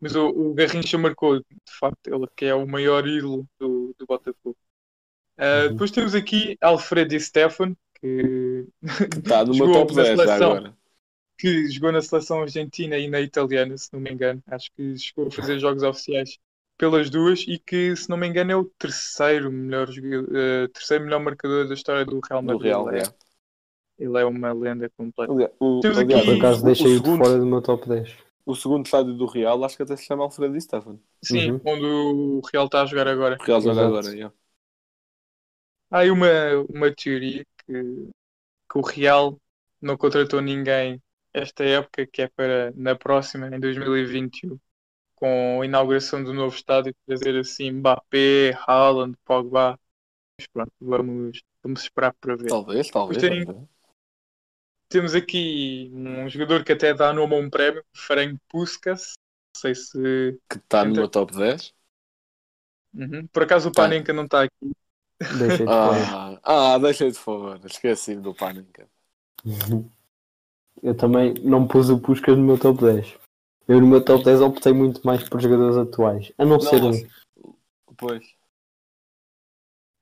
mas o, o Garrincha marcou, de facto, ele que é o maior ídolo do, do Botafogo. Ah, Uhum. Depois temos aqui Alfredo Di Stefano, que, Que está no meu Jogou top na 10 já seleção. agora. que jogou na seleção argentina e na italiana, se não me engano. Acho que chegou a fazer jogos oficiais pelas duas e que, se não me engano, é o terceiro melhor, eh, terceiro melhor marcador da história do Real Do Madrid. Real, ele, é, ele é uma lenda completa. Aliás, o, Temos aliás, aqui- Por acaso deixei o, de segundo, fora do meu top 10. o segundo estádio do Real, acho que até se chama Alfredo Di Stefano. Sim, Uhum. onde o Real está a jogar agora. O Real joga agora, é. Há aí uma, uma teoria que, que o Real não contratou ninguém esta época, que é para na próxima, em 2021, com a inauguração do novo estádio, trazer assim Mbappé, Haaland, Pogba. Mas pronto, vamos, vamos esperar para ver. Talvez, talvez. tem-. Temos aqui um jogador que até dá nome a um prémio, Frank Puskas. Não sei se. Que está no meu top 10. Uhum. Por acaso o Tá. Panenka não está aqui. Deixei de fora. Ah, ah deixei de fora. Esqueci do Panenka. Eu também não pus o Puskas no meu top 10. Eu no meu top 10 optei muito mais por jogadores atuais. A não, ser um. Pois.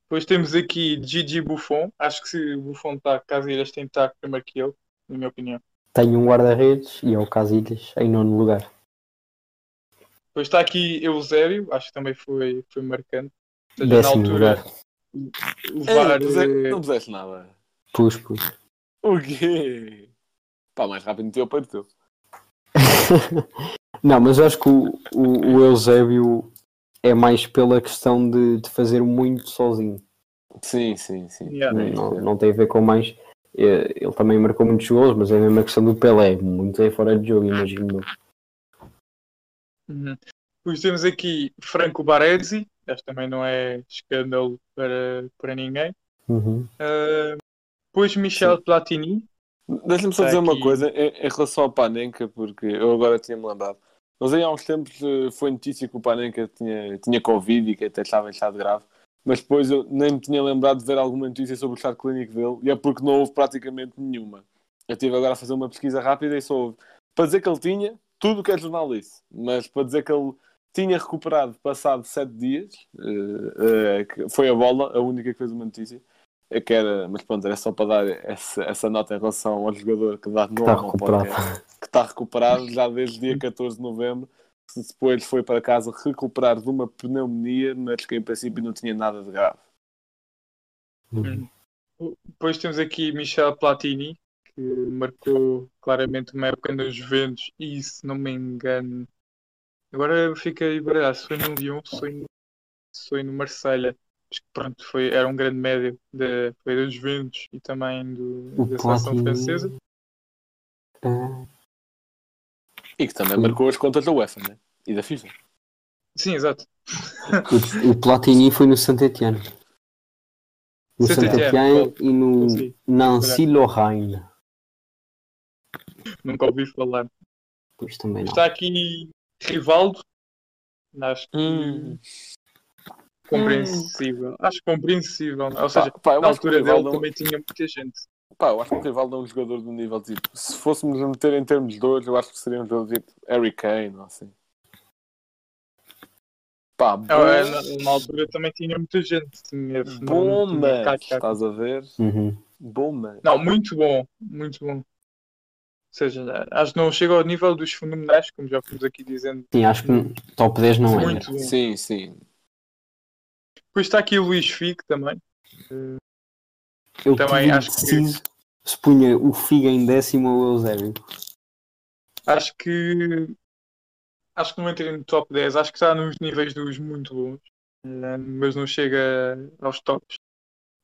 Depois temos aqui Gigi Buffon. Acho que se o Buffon está, Casilhas tem que estar primeiro que ele, na minha opinião. Tenho um guarda-redes e é o Casilhas em nono lugar. Depois está aqui Eusébio, acho que também foi, foi marcante. Seja, Décimo na altura, lugar. O Ei, VAR. não, puseste, eh, não puseste nada. Pus, pus. O quê? Pá, mais rápido meteu o peito teu. não, mas eu acho que o, o, o Eusébio é mais pela questão de, de fazer muito sozinho. Sim, sim, sim. yeah. Não, não tem a ver com mais. eh, Ele também marcou muitos gols, mas é a mesma questão do Pelé. Muito aí fora de jogo, imagino. Uhum. Depois temos aqui Franco Baresi. Este também não é escândalo para, para ninguém. Uhum. Uh, depois Michel Platini. Deixa-me só Tá dizer uma aqui. coisa em, em relação ao Panenka, porque eu agora tinha-me lembrado. Mas aí há uns tempos eh, foi notícia que o Panenka tinha, tinha Covid e que até estava em estado grave. Mas depois eu nem me tinha lembrado de ver alguma notícia sobre o estado clínico dele e é porque não houve praticamente nenhuma. Eu estive agora a fazer uma pesquisa rápida e só houve. Para dizer que ele tinha, tudo o que é jornal disse. Mas para dizer que ele tinha recuperado passado sete dias, eh, que foi a bola, a única que fez uma notícia. É que era, mas pronto, era só para dar essa, essa nota em relação ao jogador que dá nome ao podcast, que está recuperado já desde dia 14 de novembro. que Depois foi para casa recuperar de uma pneumonia, mas que em princípio não tinha nada de grave. Uhum. Depois temos aqui Michel Platini, que marcou claramente uma época nos Juventus e, se não me engano, agora fica aí baralhado, se foi no Lyon, se foi no, se foi no Marselha. Acho que pronto, foi, era um grande médio da, foi dos Juventus e também do, O da seleção Platini. francesa. Ah, E que também marcou as contas da UEFA né? e da FIFA. Sim, exato. o, o Platini foi no Saint-Étienne. No Saint-Étienne, e no Não sei. Nancy Lorraine. Nunca ouvi falar. Pois também não. Está aqui Rivaldo. Acho que Hum. compreensível. Acho compreensível. Ou seja, Pá, na altura dele Rivaldo é um- também tinha muita gente. Pá, eu acho que o Rivaldo é um jogador do nível tipo. Se fôssemos a meter em termos de hoje, eu acho que seria um jogador tipo Harry Kane ou assim. Pá, bom, Ah, é, na, na altura também tinha muita gente. Tinha, bom mas estás a ver? Uhum. Bom mas Não, muito bom. Muito bom. Ou seja, acho que não chega ao nível dos fenomenais, como já fomos aqui dizendo. Sim, acho que top 10 não é. Muito bom. Sim, sim. Depois está aqui o Luís Figo também. Eu Também acho que- se punha o Figa em décimo ou o Eusébio. Acho que. Acho que não entra no top 10. Acho que está nos níveis dos muito bons. Mas não chega aos tops.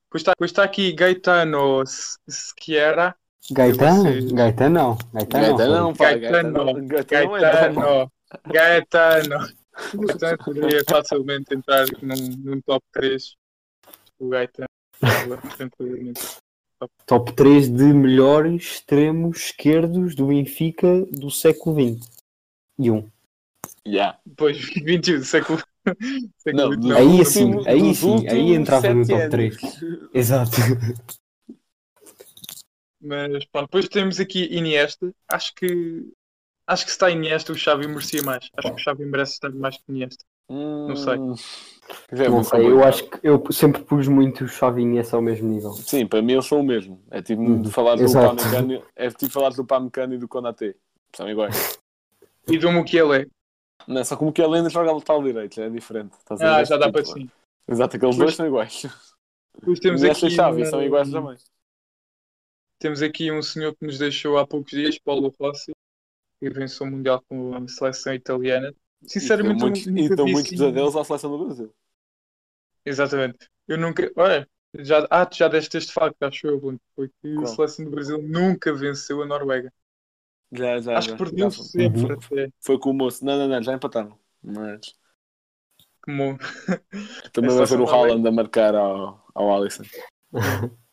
Depois está, depois está aqui Gaetano Schiera. Gaetano? Gaetano não. Gaetano Gaetano não. não, pá, Gaetano. Gaetano Gaetano é. Gaetano. Gaetano. Poderia facilmente entrar num, num top 3. O Gaetano. tranquilamente. Top 3 de melhores extremos esquerdos do Benfica do século XX. E um. Yeah. Depois 21 século. século Não, Aí últimos- sim, aí sim, aí entrava no top 3. anos. Exato. Mas pronto, depois temos aqui Iniesta. Acho que acho que se está Iniesta, o Xavi merecia mais. Acho que o Xavi merece estar mais que Iniesta. Não sei. Já é Não sei, eu acho que eu sempre pus muito o Xavi e Iniesta ao mesmo nível. Sim, para mim eles são o mesmo. É tipo Uhum. de falar do. Pamecano, é tipo falar do Pamecano e do Konaté. São iguais. E do Mukiele. Não, só que ele ainda joga lateral direito, é diferente. Estás Ah, já dá Tipo, para sim. Exato, aqueles Pois- dois são iguais. Depois temos Iniesta aqui, e Xavi uma- são iguais também. Temos aqui um senhor que nos deixou há poucos dias, Paulo Rossi, que venceu o Mundial com a seleção italiana. Sinceramente, e eu muitos, e assim- pesadelos à seleção do Brasil. Exatamente. Eu nunca. Olha, já, ah, tu já deste este facto, acho eu. Foi que a seleção do Brasil nunca venceu a Noruega. Já, já, acho já. que perdeu Já sempre. Uhum. até. Foi com o moço. Não, não, não, já empataram. Mas Como... também vai ver o Haaland a marcar ao, ao Alisson.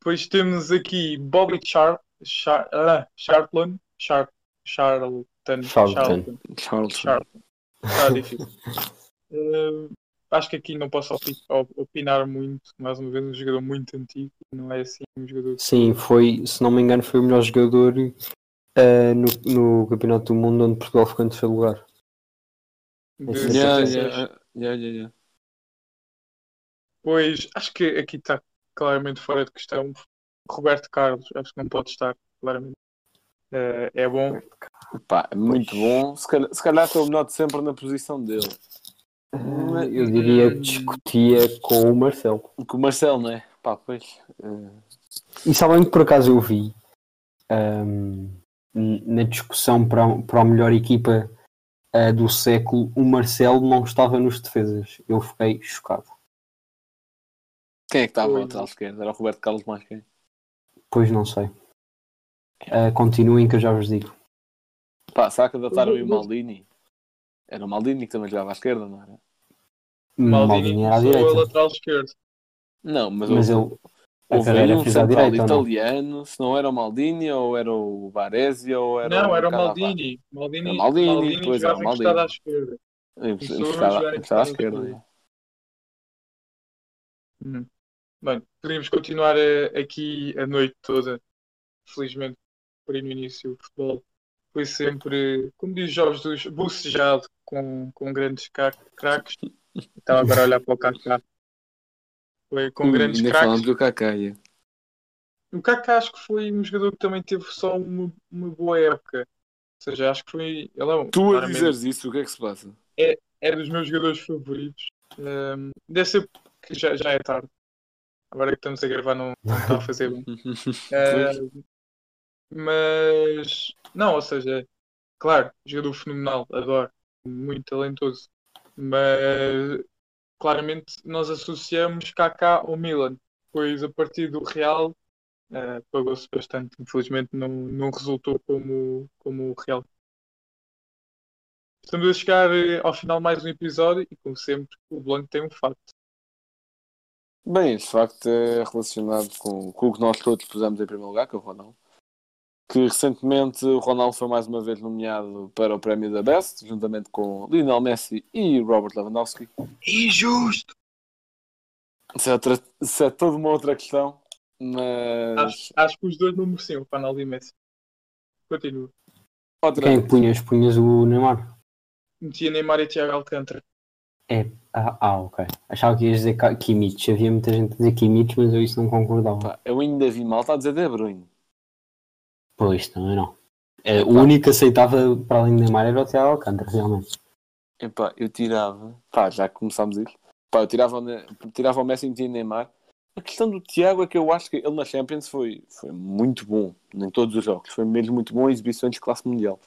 Depois temos aqui Bobby Char... Char... Ah, Charlton. Char... Charlton. Charlton. Charlton. Está difícil. Eh, acho que aqui não posso opi- op- opinar muito. Mais uma vez, um jogador muito antigo. Não é assim um jogador. Sim, foi, se não me engano, foi o melhor jogador eh, no, no Campeonato do Mundo onde Portugal ficou em terceiro lugar. Yeah, 76. yeah, yeah, yeah, yeah. Pois, acho que aqui está claramente fora de questão. Roberto Carlos, acho que não pode estar, claramente. Eh, é bom. Pá, é muito bom. Se calhar, se calhar o melhor de sempre na posição dele. Eh, Eu diria que discutia com o Marcelo. Com o Marcelo, não é? Pá, pois. eh, E sabem que por acaso eu vi ahm, n- na discussão para, a- para a melhor equipa ah, do século, o Marcelo não estava nos defesas. Eu fiquei chocado. Quem é que estava Pois. ao lateral esquerdo? Era o Roberto Carlos mais quem? Pois não sei. Ah, continuem que eu já vos digo. Pá, será que adaptaram o Maldini? Era o Maldini que também jogava à esquerda, não era? Maldini era à direita. lateral esquerdo. Não, mas, Mas houve, a houve carreira um à central direita ou não? italiano, se não era o Maldini, ou era o Baresi, ou era não, o era o. Maldini. Maldini, Era Maldini, Maldini pois, jogava era o encostado Maldini. à esquerda. Emprestado à em esquerda. esquerda. é. Hum. Bem, podemos continuar eh, aqui a noite toda. Felizmente, por aí no início, o futebol foi sempre, como diz Jorge dos bucejado com, com grandes craques. Estava agora a olhar para o Kaká. Foi com Ui, grandes craques. falamos do Kaká. é. O Kaká acho que foi um jogador que também teve só uma, uma boa época. Ou seja, acho que foi. Ele é um, Tu a dizeres isso, o que é que se passa? é dos meus jogadores favoritos. Um, deve ser que já, já é tarde. Agora que estamos a gravar não, não está a fazer bem. Uh, mas não, ou seja, claro, jogador fenomenal, adoro, muito talentoso. Mas claramente nós associamos Kaká ao Milan, pois a partir do Real uh, pagou-se bastante. Infelizmente não, não resultou como, como o Real. Estamos a chegar eh, ao final de mais um episódio e, como sempre, o Blanco tem um facto. Bem, esse facto é relacionado com, com o que nós todos pusemos em primeiro lugar, que é o Ronaldo. Que recentemente o Ronaldo foi mais uma vez nomeado para o prémio da Best, juntamente com Lionel Messi e Robert Lewandowski. Injusto! Isso é, outra, isso é toda uma outra questão, mas Acho, acho que os dois não mereciam, o Ronaldo e Messi. Continua. outra Quem que punhas? Punhas o Neymar? Metia Neymar e Thiago Alcântara. Ah, ah, ok. Achava que ias dizer Kimmich. Havia muita gente a dizer Kimmich, mas eu isso não concordava. Pá, eu ainda vi mal, está a dizer De Bruyne. Pois, também não. É, o único que aceitava para além de Neymar era o Thiago Alcântara, realmente. Epá, eu tirava, pá, já começámos isso, pá, eu tirava, o tirava o Messi e metia Neymar. A questão do Tiago é que eu acho que ele na Champions foi, foi muito bom, em todos os jogos, foi mesmo muito bom em exibições de classe mundial.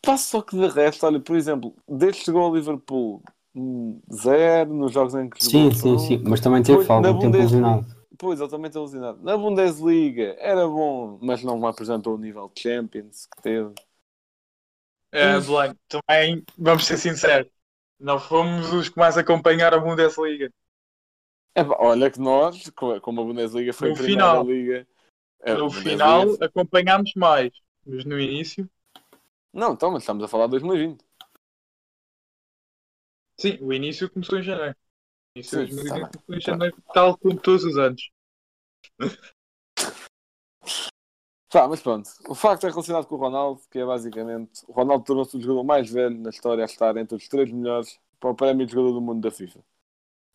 Pá, só que de resto, olha, por exemplo, desde que chegou ao Liverpool, zero nos jogos em que Sim, jogou, sim, sim. Mas também teve algum na tempo lesionado. Pois, altamente alucinado. Na Bundesliga era bom, mas não apresentou o nível de Champions que teve. É, Hum. Blanco, também, vamos ser sinceros, não fomos os que mais acompanharam a Bundesliga. É, olha que nós, co- como a Bundesliga foi No a primeira final. liga. a No Bundesliga- final acompanhámos mais, mas no início, Não, então, mas estamos a falar de 2020. Sim, o início começou em janeiro. O início de Sim, 2020 tá começou em janeiro, tal como todos os anos. Pá, mas pronto, o facto é relacionado com o Ronaldo, que é basicamente o Ronaldo tornou-se o jogador mais velho na história a estar entre os três melhores para o prémio de jogador do mundo da FIFA.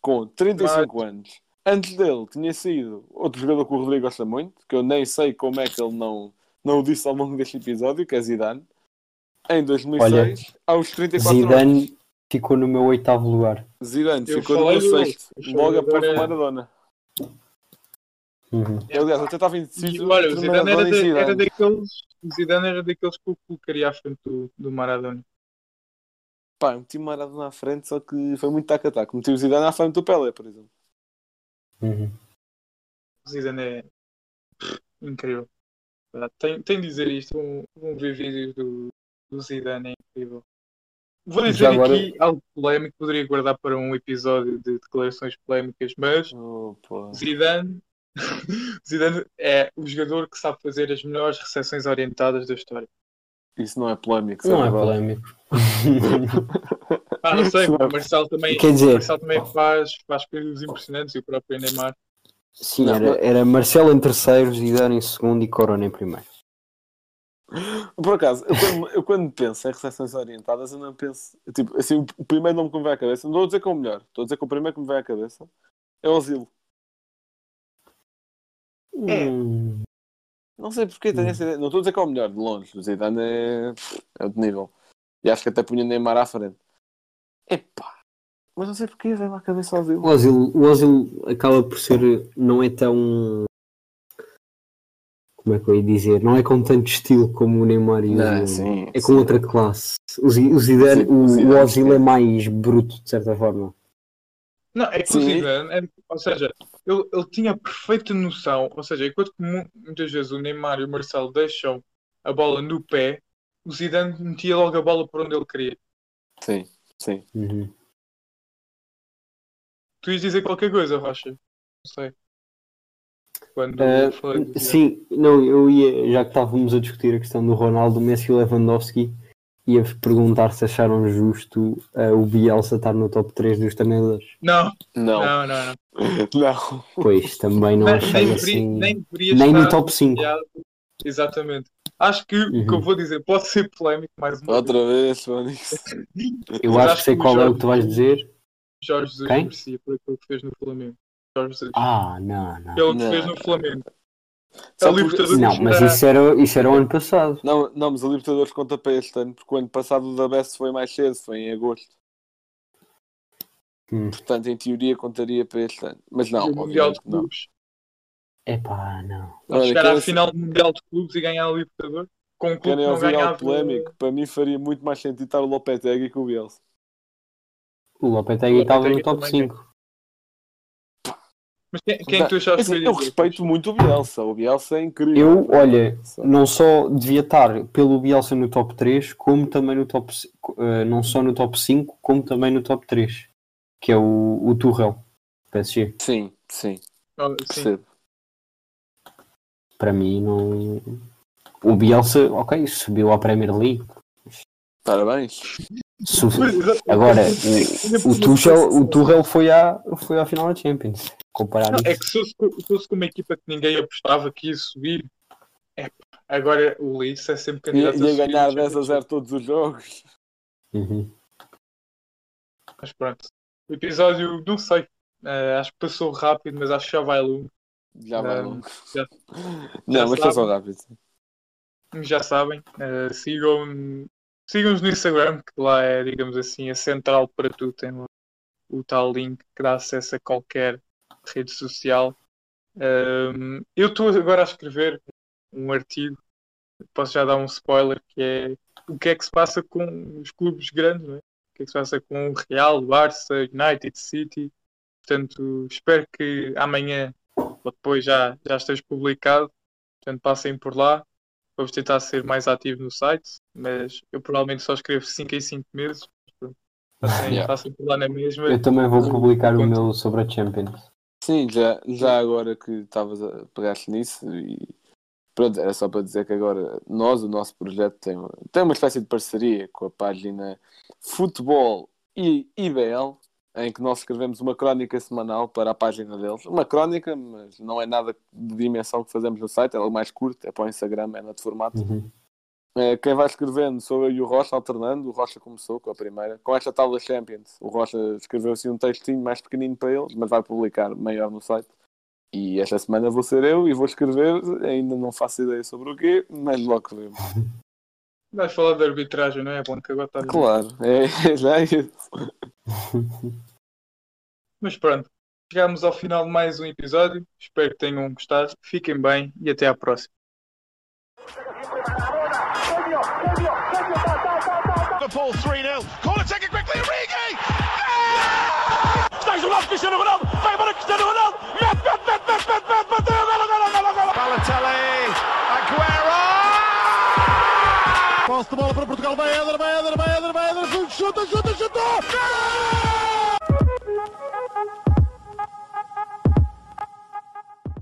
Com 35 anos. Antes dele tinha sido outro jogador que o Rodrigo gosta muito, que eu nem sei como é que ele não, não o disse ao longo deste episódio, que é Zidane. Em 2006, aos 34 anos. Ficou no meu oitavo lugar. Zidane Eu ficou no meu sexto, logo após o Maradona. Uhum. Eu, aliás, até estava indeciso olha, o Zidane era, e da- Zidane. era daqueles. O Zidane era daqueles que eu colocaria à frente do, do Maradona. Pá, eu meti o Maradona à frente, só que foi muito tac-a-tac. Meti o Zidane à frente do Pelé, por exemplo. Uhum. O Zidane é incrível. Tem, tem de dizer isto. Vão, vão ver vídeos do, do Zidane, é incrível. Vou dizer agora- aqui algo polémico, poderia guardar para um episódio de declarações polémicas, mas Opa. Zidane, Zidane é o jogador que sabe fazer as melhores recepções orientadas da história. Isso não é polémico. Não é verdade. polémico. Ah, não sei, Isso não é- o Marcelo também, Quer dizer, Marcelo também faz, faz coisas impressionantes e o próprio Neymar. sim, era, era Marcelo em terceiro, Zidane em segundo e Corona em primeiro. Por acaso, eu quando, eu quando penso em recepções orientadas, eu não penso. Tipo, assim, o- primeiro nome que me vai à cabeça, não estou a dizer que é o melhor, estou a dizer que o primeiro que me vai à cabeça é o Asilo. É. Hum, Não sei porquê, tenho essa ideia. Não estou a dizer que é o melhor, de longe. O Zidane é, é outro nível. E acho que até punha Neymar à frente. Epá, mas não sei porquê, vem-me à cabeça o Asilo. O Ozil, o Ozil acaba por ser, não é tão. Como é que eu ia dizer? Não é com tanto estilo como o Neymar e o Não, Ozil. sim, É com sim. outra classe. O, Zi- o Zidane, Sim, o, o Zidane, o Ozil é mais bruto, de certa forma. Não, é que o. Zidane, é- ou seja, ele, ele tinha perfeita noção, ou seja, enquanto muitas vezes o Neymar e o Marcelo deixam a bola no pé, o Zidane metia logo a bola por onde ele queria. Sim, sim. Uhum. Tu ias dizer qualquer coisa, Rocha? Não sei. Quando falei do Zidane. sim, não, eu ia, já que estávamos a discutir a questão do Ronaldo, Messi e Lewandowski, ia perguntar se acharam justo eh, o Bielsa estar no top 3 dos treinadores. Não, Não, não, não, não. não. Pois, também não Nem, achei nem, assim. nem nem no top 5. associado. Exatamente. Acho que o que Uhum. eu vou dizer pode ser polémico mais uma vez. Outra vez, Fónix. Eu acho acho que sei qual é o Jorge que tu vais dizer. Jorge Jesus Quem? merecia por aquilo que fez no Flamengo. Jorge Jesus. Ah, não, não. Pelo que Não. fez no Flamengo. Só A Libertadores Não, mas era- isso era, isso era o ano passado. Não, não, mas a Libertadores conta para este ano, porque o ano passado o da Best foi mais cedo, foi em agosto. Hum. Portanto, em teoria, contaria para este ano. Mas não, o Mundial de obviamente não. Clubes. Epá, não. Olha, chegar querem- à final do Mundial de Clubes e ganhar a Libertadores. Com um clube que Querem não ganhava. polémico? Para mim faria muito mais sentido estar o Lopetegui que o Bielsa. O Lopetegui estava no top também 5. Mas quem, quem tu achaste Assim, que eu respeito muito o Bielsa. O Bielsa é incrível. Eu, olha, não só devia estar pelo Bielsa no top 3, como também no top eh, não só no top 5, como também no top 3, que é o, o Tuchel, PSG. Sim, sim, Oh, sim. percebo. Para mim não. O Bielsa, ok, subiu à Premier League. Parabéns. Su- Mas, Agora, o, o, Tuchel, o Tuchel foi à, foi à final da Champions. Comparar Não, é que se fosse, se fosse com uma equipa que ninguém apostava que ia subir, é, agora o Leeds é sempre Ia, candidato a ia subir ganhar no 10 a Champions 0 todos os jogos. Uhum. Mas pronto. O episódio, não sei. eh, acho que passou rápido, mas acho que já vai longo. Já vai Não, longo. já- Não, mas sabe. passou rápido. Já sabem. eh, sigam, sigam-nos no Instagram, que lá é, digamos assim, a central para tudo. Tem o tal link que dá acesso a qualquer rede social. Ehm, eu estou agora a escrever um artigo, posso já dar um spoiler, que é o que é que se passa com os clubes grandes, é? o que é que se passa com o Real, Barça, United City. Portanto, espero que amanhã ou depois já, já esteja publicado. Portanto, passem por lá. Vamos tentar ser mais ativo no site, mas eu provavelmente só escrevo 5 em 5 meses. Pronto. Passem, Yeah. lá na mesma. Eu também vou publicar o meu sobre a Champions. Sim, já, já agora que estavas a pegar-te nisso e pronto, era só para dizer que agora nós, o nosso projeto tem, tem uma espécie de parceria com a página Futebol e IBL, em que nós escrevemos uma crónica semanal para a página deles. Uma crónica, mas não é nada de dimensão que fazemos no site, é algo mais curto, é para o Instagram, é de formato. Uhum. Eh, Quem vai escrevendo sou eu e o Rocha alternando. O Rocha começou com a primeira. Com esta tal da Champions, o Rocha escreveu assim um textinho mais pequenino para eles, mas vai publicar maior no site. E esta semana vou ser eu e vou escrever. Ainda não faço ideia sobre o quê, mas logo vemos. Vais falar de arbitragem, não é? Bom, que agora está. Claro, é, já é isso. Mas pronto, chegamos ao final de mais um episódio. Espero que tenham gostado. Fiquem bem e até à próxima. Liverpool 3 0. Corner taken quickly. Origi! isolado Cristiano Ronaldo, Posso de bola para Portugal, vai Eder, vai Eder, vai Eder, vai Eder. chuta, chuta, chutou!